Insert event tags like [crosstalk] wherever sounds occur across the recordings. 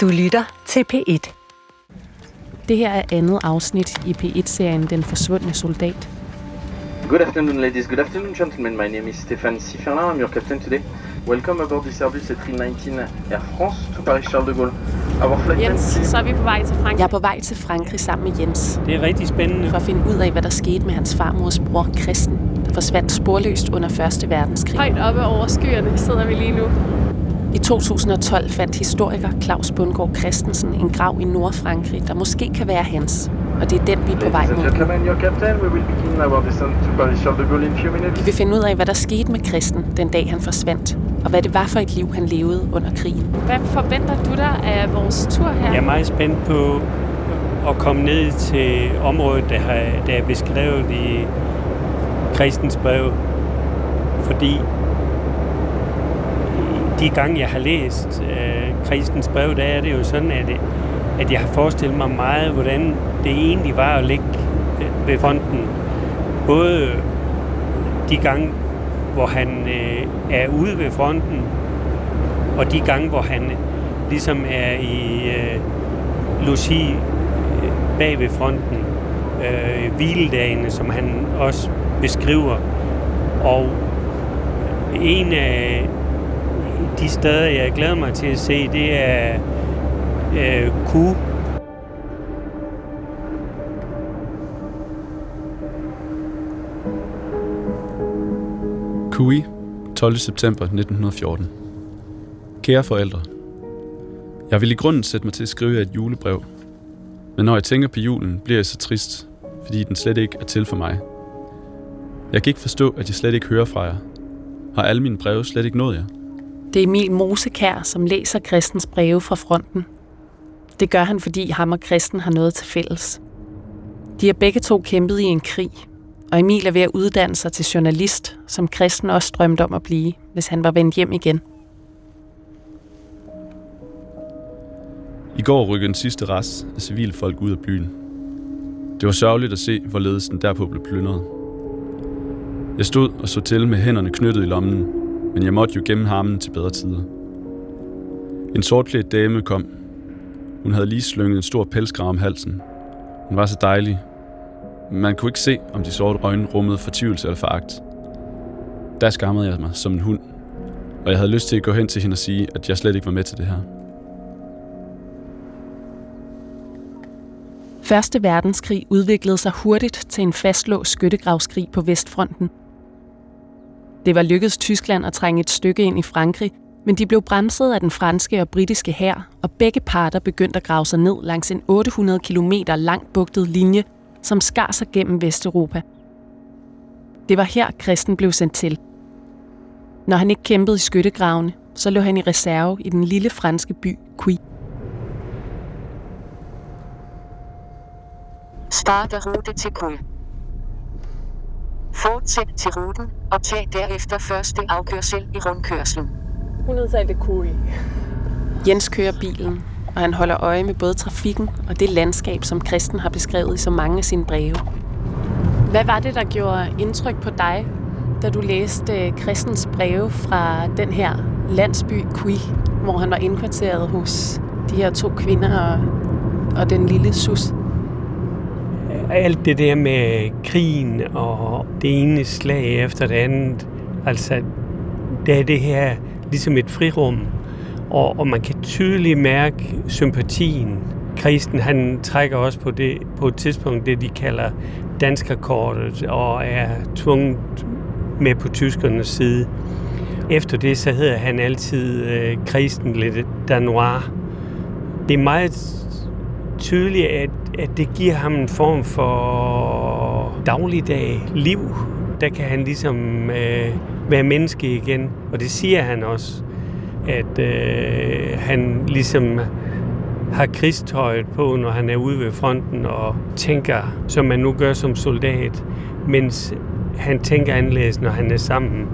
Du lytter til P1. Det her er andet afsnit i P1-serien Den forsvundne soldat. Good afternoon, ladies. Good afternoon, gentlemen. My name is Stéphane Siferlin. I'm your captain today. Welcome aboard this Airbus A319 Air France to Paris Charles de Gaulle. Our flight Jens, så er vi på vej til Frankrig. Jeg er på vej til Frankrig sammen med Jens, Det er rigtig spændende. for at finde ud af, hvad der skete med hans farmors bror Christen, der forsvandt sporløst under 1. verdenskrig. Højt oppe over skyerne sidder vi lige nu. I 2012 fandt historiker Claus Bundgaard Christensen en grav i Nordfrankrig, der måske kan være hans. Og det er den, vi er på vej mod. Vi vil finde ud af, hvad der skete med Christen den dag, han forsvandt, og hvad det var for et liv, han levede under krigen. Hvad forventer du dig af vores tur her? Jeg er meget spændt på at komme ned til området, der, har, der er beskrevet i Kristens brev. Fordi de gange, jeg har læst øh, Kristens brev, der er det jo sådan, at, at jeg har forestillet mig meget, hvordan det egentlig var at ligge øh, ved fronten. Både de gange, hvor han øh, er ude ved fronten, og de gange, hvor han ligesom er i øh, logi øh, bag ved fronten, øh, hviledagene, som han også beskriver. Og en af de steder, jeg glæder mig til at se, det er øh, Ku. Kui, 12. september 1914. Kære forældre, jeg vil i grunden sætte mig til at skrive et julebrev, men når jeg tænker på julen, bliver jeg så trist, fordi den slet ikke er til for mig. Jeg kan ikke forstå, at jeg slet ikke hører fra jer. Har alle mine breve slet ikke nået jer? Det er Emil Mosekær, som læser Kristens breve fra fronten. Det gør han, fordi ham og Kristen har noget til fælles. De har begge to kæmpet i en krig, og Emil er ved at uddanne sig til journalist, som Kristen også drømte om at blive, hvis han var vendt hjem igen. I går rykkede den sidste rest af civilfolk ud af byen. Det var sørgeligt at se, hvorledes den derpå blev plyndret. Jeg stod og så til med hænderne knyttet i lommen, men jeg måtte jo gemme harmen til bedre tider. En sortklædt dame kom. Hun havde lige slynget en stor pelsgrav om halsen. Hun var så dejlig. Man kunne ikke se, om de sorte øjne rummede fortvivlelse eller foragt. Der skammede jeg mig som en hund, og jeg havde lyst til at gå hen til hende og sige, at jeg slet ikke var med til det her. Første verdenskrig udviklede sig hurtigt til en fastlåst skyttegravskrig på Vestfronten. Det var lykkedes Tyskland at trænge et stykke ind i Frankrig, men de blev bremset af den franske og britiske hær, og begge parter begyndte at grave sig ned langs en 800 km lang bugtet linje, som skar sig gennem Vesteuropa. Det var her, Kristen blev sendt til. Når han ikke kæmpede i skyttegravene, så lå han i reserve i den lille franske by Quy. Start rute til Kul. Fortsæt til ruten, og tag derefter første afkørsel i rundkørslen. Hun udtalte Kui. Jens kører bilen, og han holder øje med både trafikken og det landskab, som Kristen har beskrevet i så mange af sine breve. Hvad var det, der gjorde indtryk på dig, da du læste Kristens breve fra den her landsby Kui, hvor han var indkvarteret hos de her to kvinder og, og den lille sus? Alt det der med krigen og det ene slag efter det andet, altså, der er det her ligesom et frirum, og, og man kan tydeligt mærke sympatien. Kristen, han trækker også på, det, på et tidspunkt det, de kalder danskerkortet, og er tvunget med på tyskernes side. Efter det, så hedder han altid øh, Kristen Le Danois. Det er meget tydeligt, at, at det giver ham en form for dagligdag liv. Der kan han ligesom øh, være menneske igen, og det siger han også, at øh, han ligesom har krigstøjet på, når han er ude ved fronten og tænker, som man nu gør som soldat, mens han tænker anderledes, når han er sammen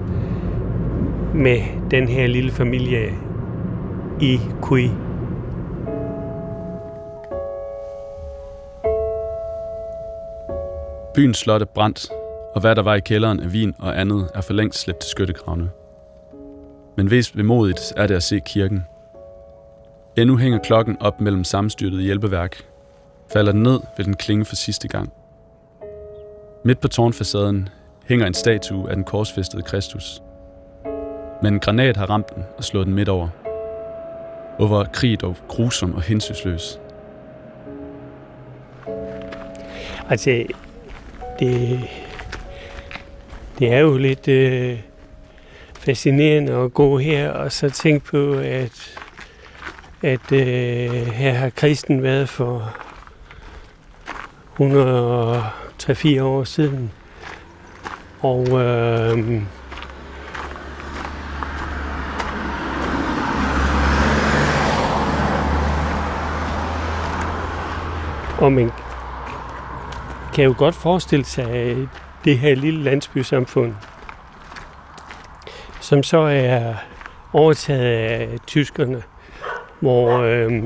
med den her lille familie i Kui. Byens slot er brændt, og hvad der var i kælderen af vin og andet er for længst slæbt til skyttegravene. Men vist vemodigt er det at se kirken. Endnu hænger klokken op mellem sammenstyrtede hjælpeværk. Falder den ned, vil den klinge for sidste gang. Midt på tårnfacaden hænger en statue af den korsfæstede Kristus. Men en granat har ramt den og slået den midt over. Hvor krig dog grusom og hensynsløs. Altså, det, det er jo lidt øh, fascinerende at gå her og så tænke på, at, at øh, her har kristen været for 103-4 år siden. Og øh, og man kan jo godt forestille sig øh, det her lille landsbysamfund, som så er overtaget af tyskerne, hvor øh,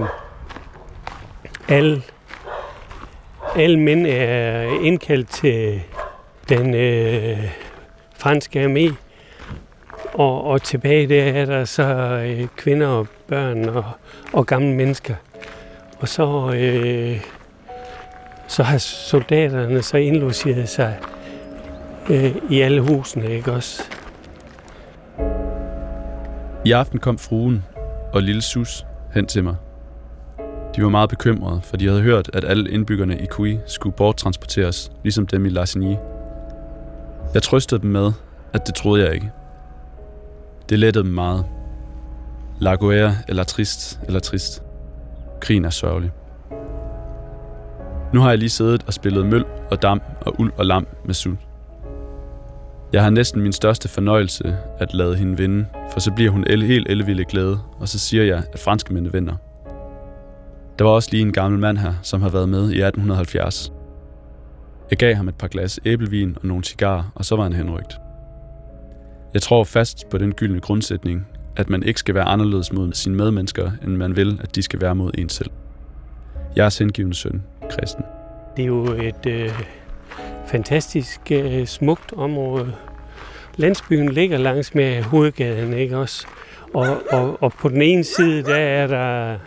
alle, alle mænd er indkaldt til den øh, franske armé, og, og tilbage der er der så øh, kvinder og børn og, og gamle mennesker. Og så, øh, så har soldaterne så indlogeret sig øh, i alle husene, ikke også? I aften kom fruen og lille Sus hen til mig. De var meget bekymrede, for de havde hørt, at alle indbyggerne i Kui skulle borttransporteres, ligesom dem i Larsigny. Jeg trøstede dem med, at det troede jeg ikke. Det lettede dem meget. La guerre eller trist eller trist. Krigen er sørgelig. Nu har jeg lige siddet og spillet møl og dam og uld og lam med Sul. Jeg har næsten min største fornøjelse at lade hende vinde, for så bliver hun el- helt elvilde glæde, og så siger jeg, at franske mænd vinder. Der var også lige en gammel mand her, som har været med i 1870. Jeg gav ham et par glas æblevin og nogle cigarer, og så var han henrygt. Jeg tror fast på den gyldne grundsætning, at man ikke skal være anderledes mod sine medmennesker, end man vil, at de skal være mod en selv. Jeg er søn, kristen. Det er jo et øh, fantastisk øh, smukt område. Landsbyen ligger langs med hovedgaden, ikke også? Og, og, og på den ene side, der er der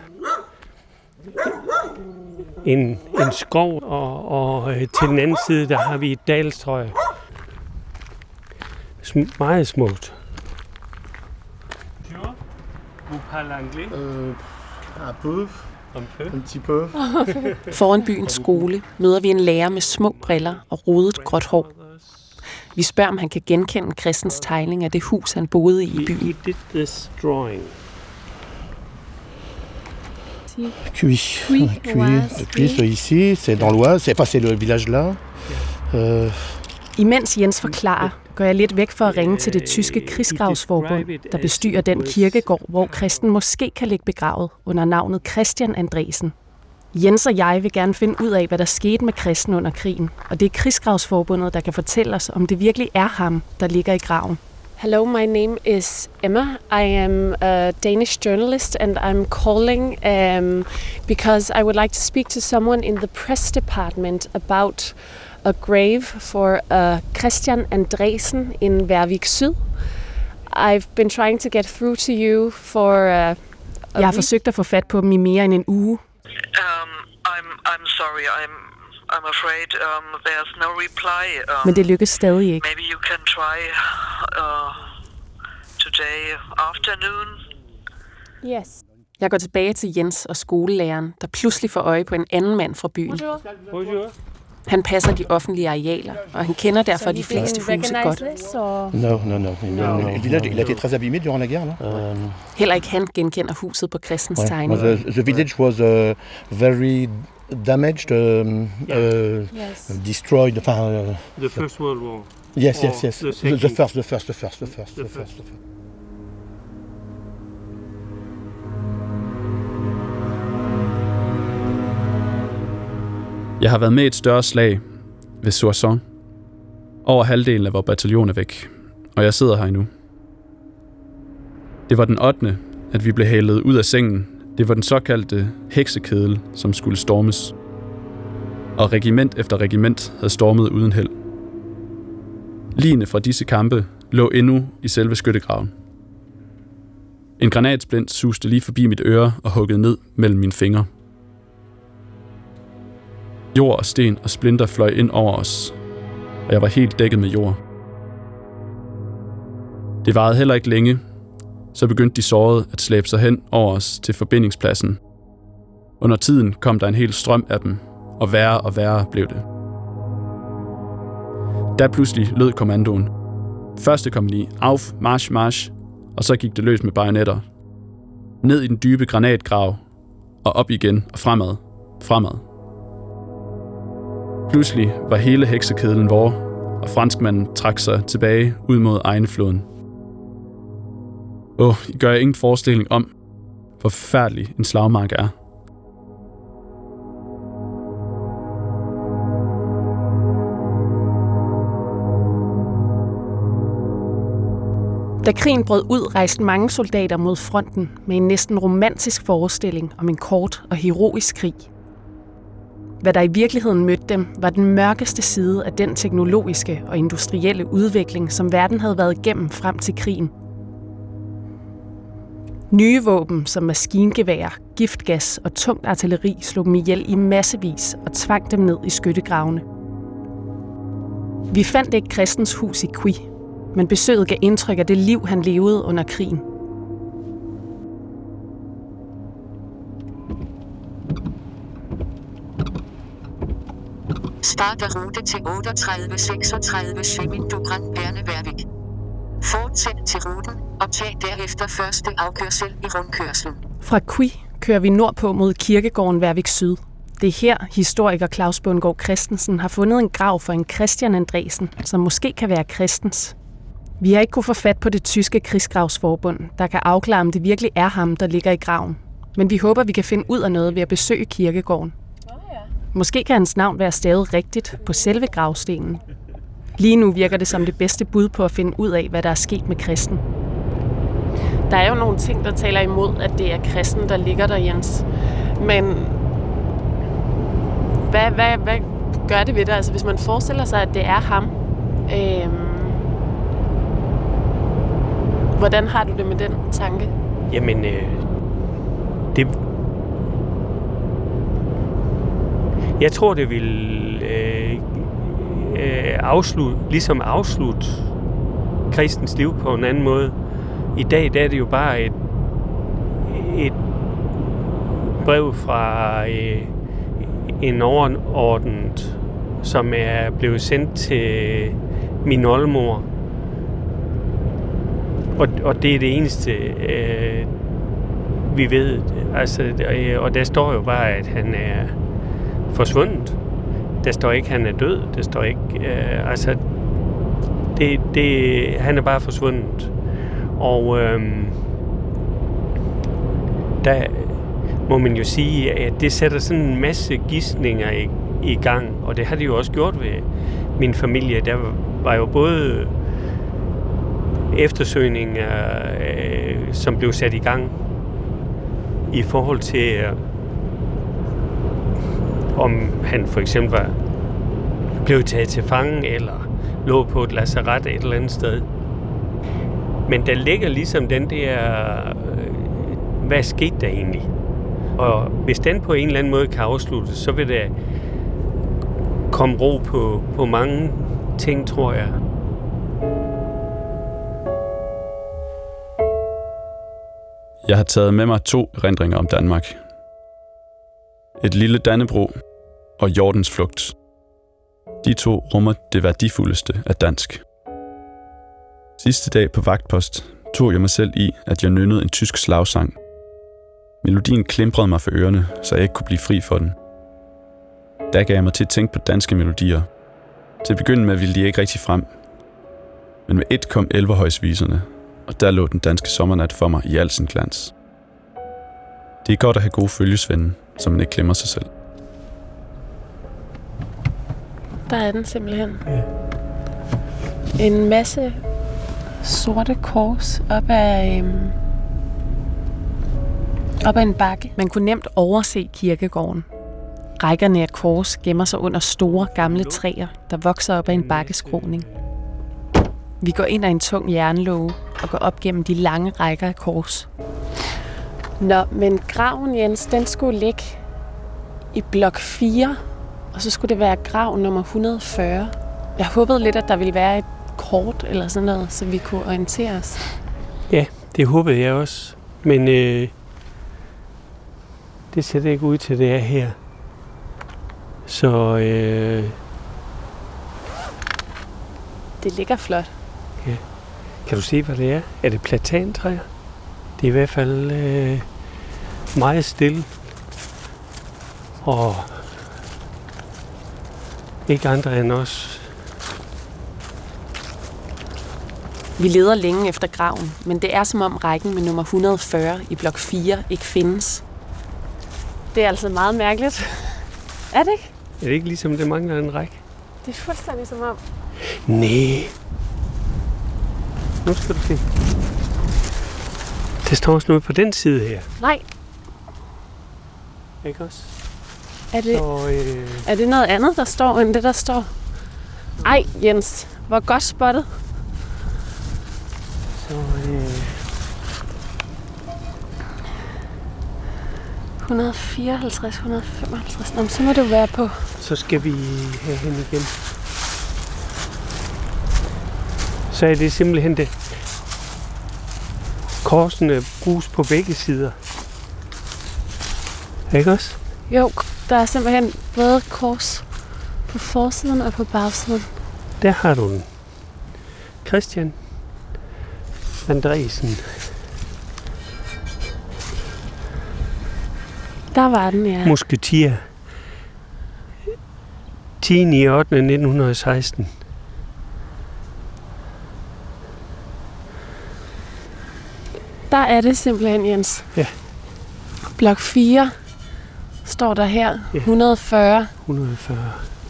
en, en skov, og, og øh, til den anden side, der har vi et dalstrøg. Sm- meget smukt. Vous parlez anglais? Euh, un peu, Un peu. un petit peu. Foran byens skole møder vi en lærer med små briller og rodet gråt hår. Vi spørger, om han kan genkende Christens tegning af det hus, han boede i i byen. he did this drawing. Cuit, l'Oise, Cuit, c'est ici, c'est dans l'Oise, c'est enfin, c'est le village là. Euh, Imens Jens forklarer, går jeg lidt væk for at ringe til det tyske krigsgravsforbund, der bestyrer den kirkegård, hvor kristen måske kan ligge begravet under navnet Christian Andresen. Jens og jeg vil gerne finde ud af, hvad der skete med kristen under krigen, og det er krigsgravsforbundet, der kan fortælle os, om det virkelig er ham, der ligger i graven. Hello, my name is Emma. I am a Danish journalist and I'm calling um, because I would like to speak to someone in the press department about a grave for uh, Christian Andresen in Værvik Syd. I've been trying to get through to you for uh, a Jeg har week. forsøgt at få fat på dem i mere end en uge. Um, I'm I'm sorry. I'm I'm afraid um, there's no reply. Um, Men det lykkes stadig ikke. maybe you can try uh, today afternoon. Yes. Jeg går tilbage til Jens og skolelæreren, der pludselig får øje på en anden mand fra byen. Bonjour. Bonjour. Han passer de offentlige arealer, og han kender derfor de fleste huse godt. Non. Le village, il a été très abîmé durant la guerre, Euh, Heller ikke han genkender huset på Christens tegning. The village was uh, very damaged, um, uh, Yes. destroyed. Enfin, uh, the First World War. yes, yes, yes. the The, first, the first, the first, the first, The the first. first. the first. Jeg har været med i et større slag ved Soissons. Over halvdelen af vores bataljon er væk, og jeg sidder her endnu. Det var den 8. at vi blev halet ud af sengen. Det var den såkaldte heksekedel, som skulle stormes. Og regiment efter regiment havde stormet uden held. Ligene fra disse kampe lå endnu i selve skyttegraven. En granatsplint suste lige forbi mit øre og huggede ned mellem mine fingre. Jord og sten og splinter fløj ind over os, og jeg var helt dækket med jord. Det varede heller ikke længe, så begyndte de sårede at slæbe sig hen over os til forbindingspladsen. Under tiden kom der en hel strøm af dem, og værre og værre blev det. Da pludselig lød kommandoen. Første kom lige, auf, march, march, og så gik det løs med bajonetter. Ned i den dybe granatgrav, og op igen og fremad, fremad. Pludselig var hele heksekedlen vor, og franskmanden trak sig tilbage ud mod Egnefloden. Åh, I gør jeg ingen forestilling om, hvor forfærdelig en slagmark er. Da krigen brød ud, rejste mange soldater mod fronten med en næsten romantisk forestilling om en kort og heroisk krig. Hvad der i virkeligheden mødte dem, var den mørkeste side af den teknologiske og industrielle udvikling, som verden havde været igennem frem til krigen. Nye våben som maskingevær, giftgas og tungt artilleri slog dem ihjel i massevis og tvang dem ned i skyttegravene. Vi fandt ikke Kristens hus i Qui, men besøget gav indtryk af det liv, han levede under krigen. Starter rute til 3836 Sviming du Grand Berneværvik. Fortsæt til ruten og tag derefter første afkørsel i rundkørslen. Fra Qui kører vi nordpå mod kirkegården Værvik Syd. Det er her, historiker Claus Bundgaard Christensen har fundet en grav for en Christian Andresen, som måske kan være kristens. Vi har ikke kunne få fat på det tyske krigsgravsforbund, der kan afklare, om det virkelig er ham, der ligger i graven. Men vi håber, vi kan finde ud af noget ved at besøge kirkegården. Måske kan hans navn være stavet rigtigt på selve gravstenen. Lige nu virker det som det bedste bud på at finde ud af, hvad der er sket med kristen. Der er jo nogle ting, der taler imod, at det er kristen, der ligger der, Jens. Men hvad, hvad, hvad gør det ved det? Altså, hvis man forestiller sig, at det er ham, øhm, hvordan har du det med den tanke? Jamen, øh, det... Jeg tror, det vil øh, øh, afslut, ligesom afslutte kristens liv på en anden måde. I dag der er det jo bare et, et brev fra øh, en overordnet, som er blevet sendt til min oldemor. Og, og det er det eneste, øh, vi ved. Altså, øh, og der står jo bare, at han er forsvundet. Der står ikke, at han er død. Der står ikke... Øh, altså, det, det, han er bare forsvundet. Og øh, der må man jo sige, at det sætter sådan en masse gissninger i, i gang. Og det har det jo også gjort ved min familie. Der var jo både eftersøgninger, øh, som blev sat i gang i forhold til, øh, om han for eksempel var blevet taget til fange eller lå på et lazaret et eller andet sted. Men der ligger ligesom den der, øh, hvad skete der egentlig? Og hvis den på en eller anden måde kan afsluttes, så vil der komme ro på, på mange ting, tror jeg. Jeg har taget med mig to erindringer om Danmark. Et lille Dannebro og Jordens flugt. De to rummer det værdifuldeste af dansk. Sidste dag på vagtpost tog jeg mig selv i, at jeg nynnede en tysk slagsang. Melodien klimprede mig for ørerne, så jeg ikke kunne blive fri for den. Der gav jeg mig til at tænke på danske melodier. Til at begynde med ville de ikke rigtig frem. Men med et kom elverhøjsviserne, og der lå den danske sommernat for mig i al sin glans. Det er godt at have gode følgesvende, så man ikke glemmer sig selv. Der er den simpelthen. Ja. En masse sorte kors op ad, øhm, op ad en bakke. Man kunne nemt overse kirkegården. Rækkerne af kors gemmer sig under store gamle træer, der vokser op ad en bakkeskroning. Vi går ind ad en tung jernlåge og går op gennem de lange rækker af kors. Nå, men graven, Jens, den skulle ligge i blok 4, og så skulle det være grav nummer 140. Jeg håbede lidt, at der ville være et kort eller sådan noget, så vi kunne orientere os. Ja, det håbede jeg også. Men øh, det ser det ikke ud til, det er her. Så øh, Det ligger flot. kan du se, hvad det er? Er det platantræer? Det er i hvert fald øh, meget stille. Og ikke andre end os. Vi leder længe efter graven, men det er som om rækken med nummer 140 i blok 4 ikke findes. Det er altså meget mærkeligt. Er det ikke? Er det ikke ligesom, det mangler en række? Det er fuldstændig som om... Nej. Nu skal du se. Der står også noget på den side her. Nej, Ikke også? er det, Så, øh, er det noget andet, der står, end det, der står? Ej, Jens, hvor godt spottet. så øh, 154, 155. Nå, så må det jo være på. så skal vi herhen igen. Så er det simpelthen det. Korsene bruges på begge sider. Ikke også? Jo, der er simpelthen både kors på forsiden og på bagsiden. Der har du den. Christian Andresen. Der var den, ja. Musketier. 10. i 8. 1916. Der er det simpelthen, Jens. Ja. Blok 4 står der her. Ja. 140. 140.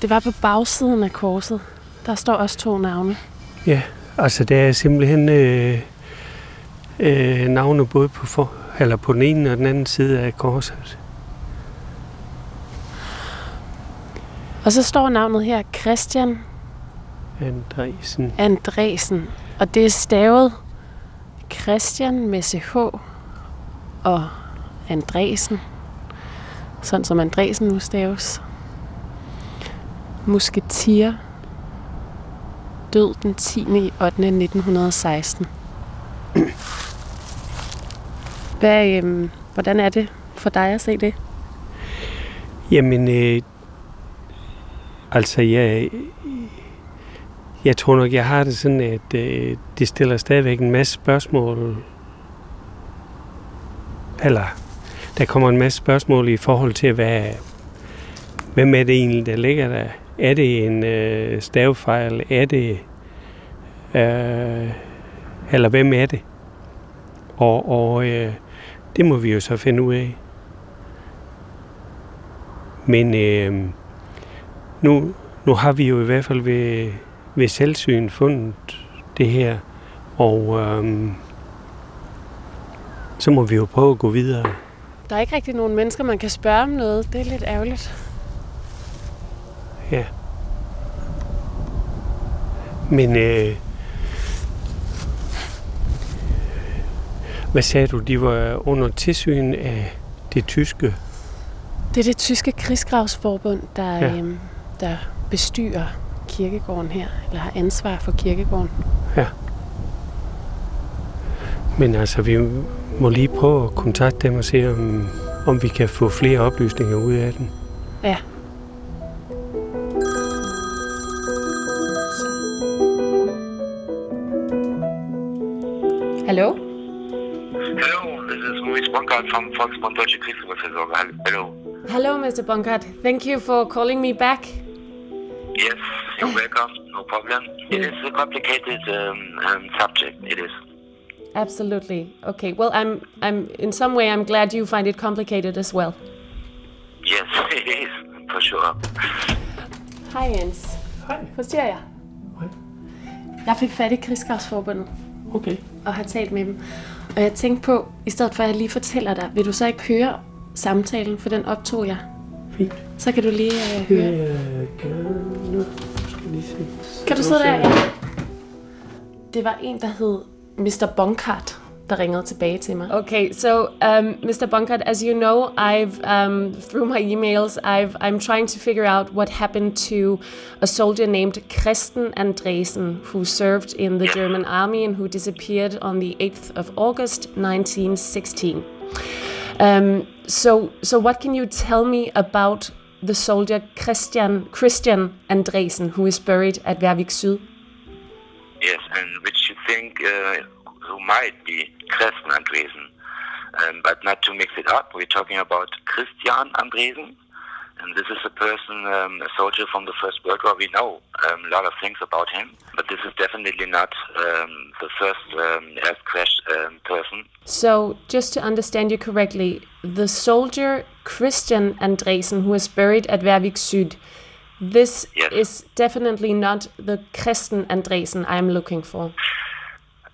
Det var på bagsiden af korset. Der står også to navne. Ja, altså der er simpelthen øh, øh, navne både på, for, eller på den ene og den anden side af korset. Og så står navnet her Christian Andresen. Andresen. Og det er stavet Christian med CH og Andresen. Sådan som Andresen nu staves. Musketier. Død den 10. 8. 1916. Hvad, øhm, hvordan er det for dig at se det? Jamen, øh, altså jeg, jeg tror nok, jeg har det sådan, at øh, det stiller stadigvæk en masse spørgsmål. Eller, der kommer en masse spørgsmål i forhold til, hvad, hvem er det egentlig, der ligger der? Er det en øh, stavefejl? Er det... Øh, eller hvem er det? Og, og øh, det må vi jo så finde ud af. Men øh, nu, nu har vi jo i hvert fald ved, ved selvsyn fundet det her, og øh, så må vi jo prøve at gå videre. Der er ikke rigtig nogen mennesker, man kan spørge om noget. Det er lidt ærgerligt. Ja. Men øh, hvad sagde du, de var under tilsyn af det tyske? Det er det tyske krigsgravsforbund, der, ja. øhm, der bestyrer kirkegården her, eller har ansvar for kirkegården. Men altså, vi må lige prøve at kontakte dem og se, om, om vi kan få flere oplysninger ud af den. Ja. Hallo? Hello, this is Maurice Bankert from Volksbund Deutsche Kriegsüberversorger. Hello. Hello, Mr. Bunkert. Thank you for calling me back. You're welcome. No problem. It is a complicated um, um, subject. It is. Absolutely. Okay. Well, I'm I'm in some way I'm glad you find it complicated as well. Yes, [laughs] it is for sure. Hej Jens. Hej. Forstår jeg? Hej. Jeg fik fat i krigsgravsforbundet Okay. og har talt med dem. Og jeg tænkte på, i stedet for at jeg lige fortæller dig, vil du så ikke høre samtalen, for den optog jeg. Fint. Så kan du lige øh, høre. er gerne... Kan du sidde der? Ja. det var en, der hed Mr. Bonkart, der ringede tilbage til mig. Okay, so um, Mr. Bunkert, as you know, I've um, through my emails, I've I'm trying to figure out what happened to a soldier named Christen Andresen who served in the German army and who disappeared on the 8th of August 1916. Um, so so what can you tell me about the soldier Christian Christian Andresen who is buried at Værvik Syd? Yes, and which you think uh, who might be Christian Andresen. Um, but not to mix it up, we're talking about Christian Andresen. And this is a person, um, a soldier from the First World War. We know um, a lot of things about him, but this is definitely not um, the first um, air crash um, person. So, just to understand you correctly, the soldier Christian Andresen, who is buried at Værvik Syd, this Yes. is definitely not the Christian Andresen I'm looking for.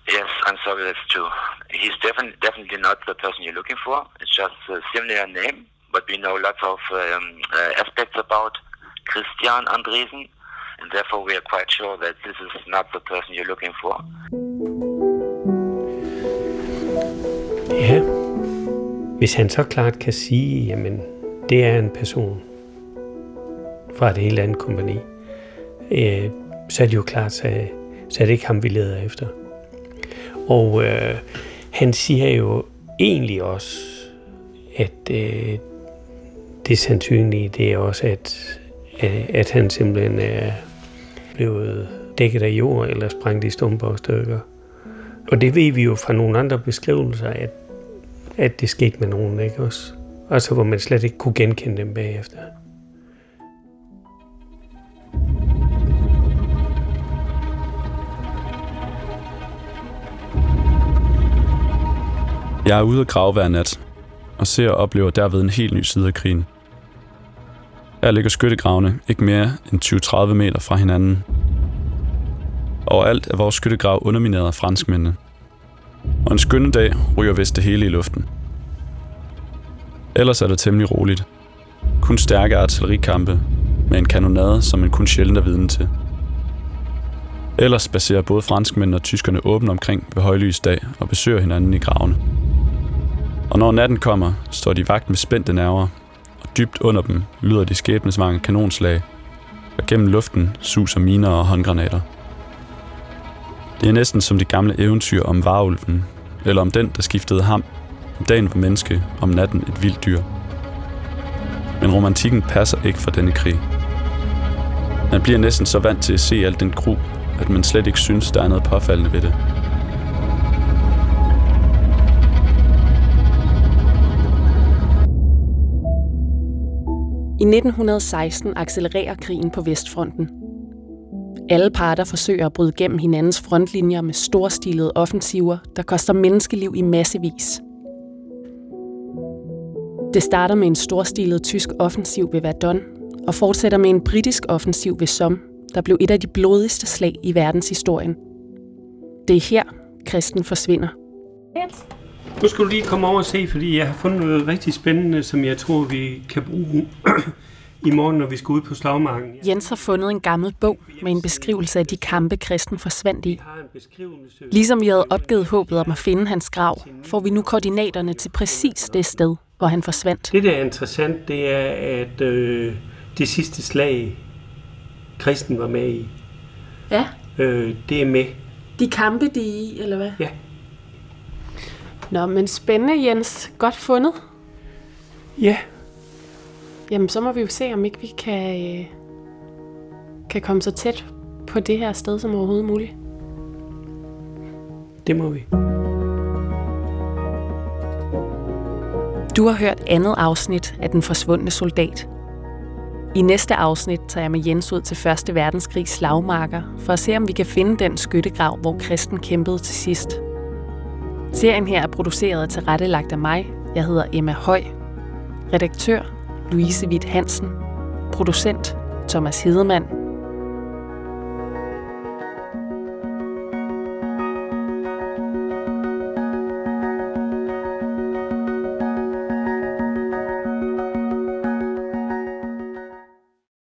Yes, I'm sorry, that's true. He's definitely definitely not the person you're looking for. It's just a similar name, but we know lots of um, uh, aspects about Christian Andresen, and therefore we are quite sure that this is not the person you're looking for. Ja, hvis han så klart kan sige, jamen, det er en person fra et helt andet kompani, øh, så er det jo klart, så, så er det ikke ham, vi leder efter. Og øh, han siger jo egentlig også, at øh, det sandsynlige, det er også, at, øh, at han simpelthen er blevet dækket af jord eller sprængt i stumper og stykker. Og det ved vi jo fra nogle andre beskrivelser, at, at det skete med nogen, ikke også? Altså, hvor man slet ikke kunne genkende dem bagefter. Jeg er ude at grave hver nat, og ser og oplever derved en helt ny side af krigen. Her ligger skyttegravene ikke mere end 20-30 meter fra hinanden. Overalt er vores skyttegrav undermineret af franskmændene. Og en skønne dag ryger vist det hele i luften. Ellers er det temmelig roligt. Kun stærke artillerikampe med en kanonade, som man kun sjældent er viden til. Ellers baserer både franskmændene og tyskerne åbent omkring ved højlysdag og besøger hinanden i gravene. Og når natten kommer, står de vagt med spændte nerver, dybt under dem lyder de skæbnesvange kanonslag, og gennem luften suser miner og håndgranater. Det er næsten som de gamle eventyr om varulven, eller om den, der skiftede ham. Om dagen var menneske, om natten et vildt dyr. Men romantikken passer ikke for denne krig. Man bliver næsten så vant til at se alt den gru, at man slet ikke synes, der er noget påfaldende ved det. I 1916 accelererer krigen på Vestfronten. Alle parter forsøger at bryde gennem hinandens frontlinjer med storstilede offensiver, der koster menneskeliv i massevis. Det starter med en storstilet tysk offensiv ved Verdun og fortsætter med en britisk offensiv ved Somme, der blev et af de blodigste slag i verdenshistorien. Det er her, kristen forsvinder. Nu skal du lige komme over og se, fordi jeg har fundet noget rigtig spændende, som jeg tror, vi kan bruge [clears throat] i morgen, når vi skal ud på slagmarken. Jens har fundet en gammel bog med en beskrivelse af de kampe, kristen forsvandt i. Ligesom vi havde opgivet håbet om at finde hans grav, får vi nu koordinaterne til præcis det sted, hvor han forsvandt. Det, der er interessant, det er, at øh, det sidste slag, kristen var med i, Ja, øh, det er med. de kampe, de er i, eller hvad? Ja. Nå, men spændende, Jens. Godt fundet. Ja, Jamen, så må vi jo se, om ikke vi kan, øh, kan komme så tæt på det her sted som overhovedet muligt. det må vi. Du har hørt andet afsnit af Den forsvundne soldat. I næste afsnit tager jeg med Jens ud til 1. verdenskrigs slagmarker for at se, om vi kan finde den skyttegrav, hvor kristen kæmpede til sidst. Serien her er produceret og tilrettelagt af mig. Jeg hedder Emma Høj. Redaktør Louise Witt Hansen. Producent Thomas Hedemann.